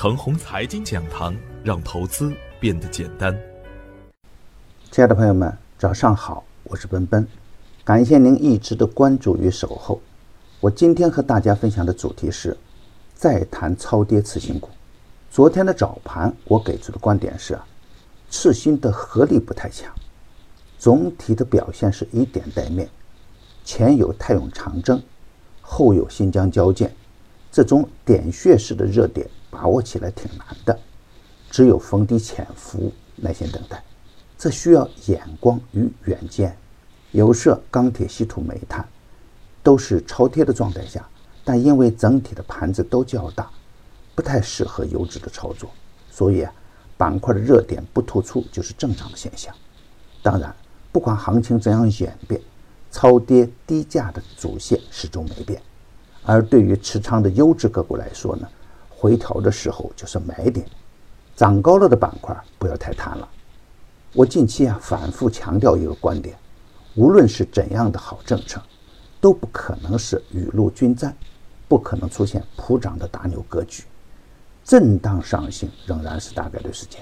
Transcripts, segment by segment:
程红财经讲堂，让投资变得简单。亲爱的朋友们，早上好，我是奔奔，感谢您一直的关注与守候。我今天和大家分享的主题是再谈超跌次新股。昨天的早盘，我给出的观点是，次新的合力不太强，总体的表现是以点带面，前有泰永长征，后有新疆交建，这种点穴式的热点。把握起来挺难的，只有逢低潜伏，耐心等待。这需要眼光与远见。有色、钢铁、稀土、煤炭都是超跌的状态下，但因为整体的盘子都较大，不太适合优质的操作，所以啊，板块的热点不突出就是正常的现象。当然，不管行情怎样演变，超跌低价的主线始终没变。而对于持仓的优质个股来说呢？回调的时候就是买点，涨高了的板块不要太贪了。我近期啊反复强调一个观点：无论是怎样的好政策，都不可能是雨露均沾，不可能出现普涨的大牛格局。震荡上行仍然是大概率事件，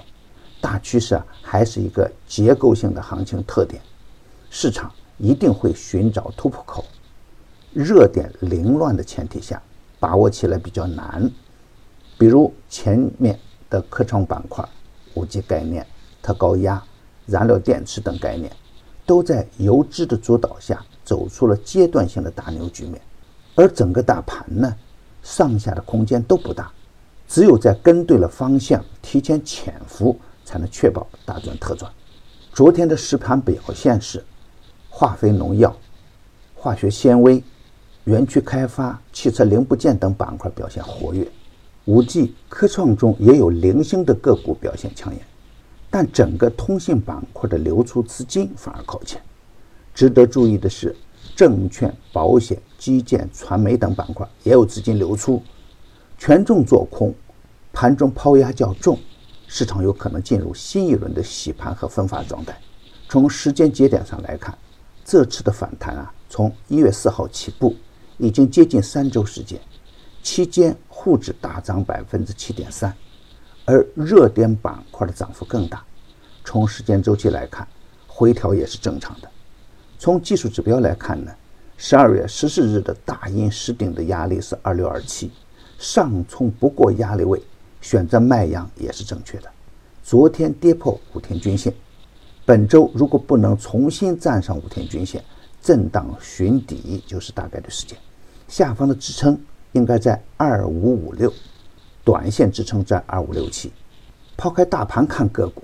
大趋势啊还是一个结构性的行情特点，市场一定会寻找突破口。热点凌乱的前提下，把握起来比较难。比如前面的科创板块、五 G 概念、特高压、燃料电池等概念，都在游资的主导下走出了阶段性的大牛局面，而整个大盘呢，上下的空间都不大，只有在跟对了方向，提前潜伏，才能确保大赚特赚。昨天的实盘表现是，化肥、农药、化学纤维、园区开发、汽车零部件等板块表现活跃。五 G 科创中也有零星的个股表现抢眼，但整个通信板块的流出资金反而靠前。值得注意的是，证券、保险、基建、传媒等板块也有资金流出，权重做空，盘中抛压较重，市场有可能进入新一轮的洗盘和分化状态。从时间节点上来看，这次的反弹啊，从一月四号起步，已经接近三周时间。期间沪指大涨百分之七点三，而热点板块的涨幅更大。从时间周期来看，回调也是正常的。从技术指标来看呢，十二月十四日的大阴实顶的压力是二六二七，上冲不过压力位，选择卖阳也是正确的。昨天跌破五天均线，本周如果不能重新站上五天均线，震荡寻底就是大概率事件。下方的支撑。应该在二五五六，短线支撑在二五六七。抛开大盘看个股，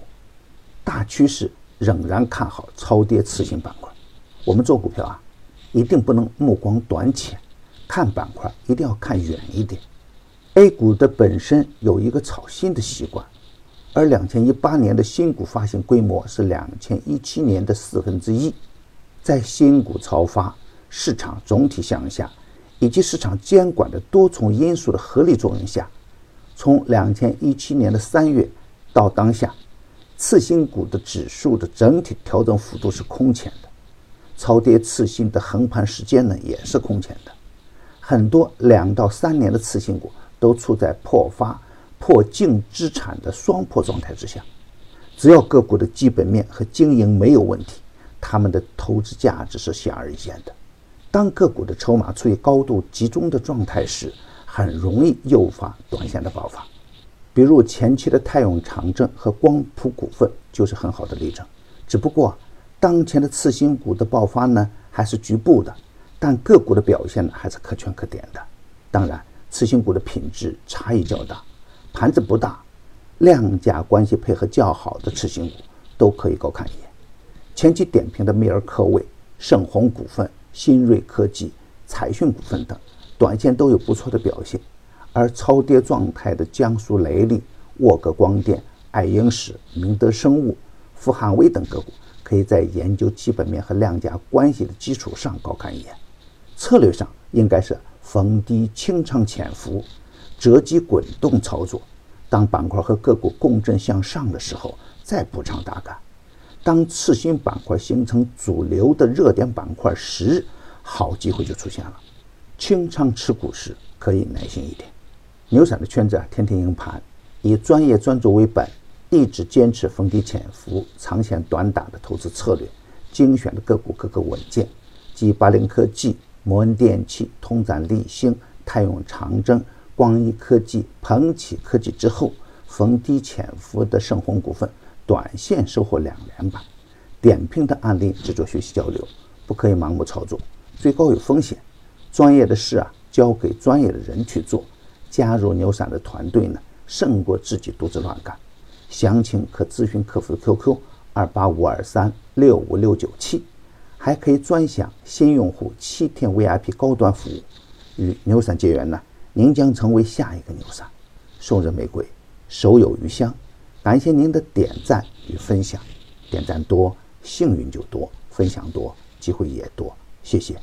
大趋势仍然看好超跌次新板块。我们做股票啊，一定不能目光短浅，看板块一定要看远一点。A 股的本身有一个炒新的习惯，而两千一八年的新股发行规模是两千一七年的四分之一，在新股超发、市场总体向下。以及市场监管的多重因素的合力作用下，从两千一七年的三月到当下，次新股的指数的整体调整幅度是空前的，超跌次新的横盘时间呢也是空前的，很多两到三年的次新股都处在破发、破净资产的双破状态之下，只要个股的基本面和经营没有问题，他们的投资价值是显而易见的。当个股的筹码处于高度集中的状态时，很容易诱发短线的爆发。比如前期的泰永长证和光谱股份就是很好的例证。只不过，当前的次新股的爆发呢，还是局部的，但个股的表现呢，还是可圈可点的。当然，次新股的品质差异较大，盘子不大，量价关系配合较好的次新股都可以高看一眼。前期点评的密尔科韦、盛虹股份。新锐科技、彩讯股份等，短线都有不错的表现，而超跌状态的江苏雷利、沃格光电、爱英史、明德生物、富汉威等个股，可以在研究基本面和量价关系的基础上高看一眼。策略上应该是逢低清仓潜伏，择机滚动操作。当板块和个股共振向上的时候，再补仓大干。当次新板块形成主流的热点板块时，好机会就出现了。清仓持股时可以耐心一点。牛散的圈子啊，天天赢盘，以专业专注为本，一直坚持逢低潜伏、长线短打的投资策略，精选的个股个个稳健，继八菱科技、摩恩电器、通展立星、泰永长征、光一科技、鹏起科技之后，逢低潜伏的盛虹股份，短线收获两连板。点评的案例只做学习交流，不可以盲目操作，最高有风险。专业的事啊，交给专业的人去做。加入牛散的团队呢？胜过自己独自乱干，详情可咨询客服 QQ 二八五二三六五六九七，还可以专享新用户七天 VIP 高端服务。与牛散结缘呢，您将成为下一个牛散。送人玫瑰，手有余香。感谢您的点赞与分享，点赞多幸运就多，分享多机会也多。谢谢。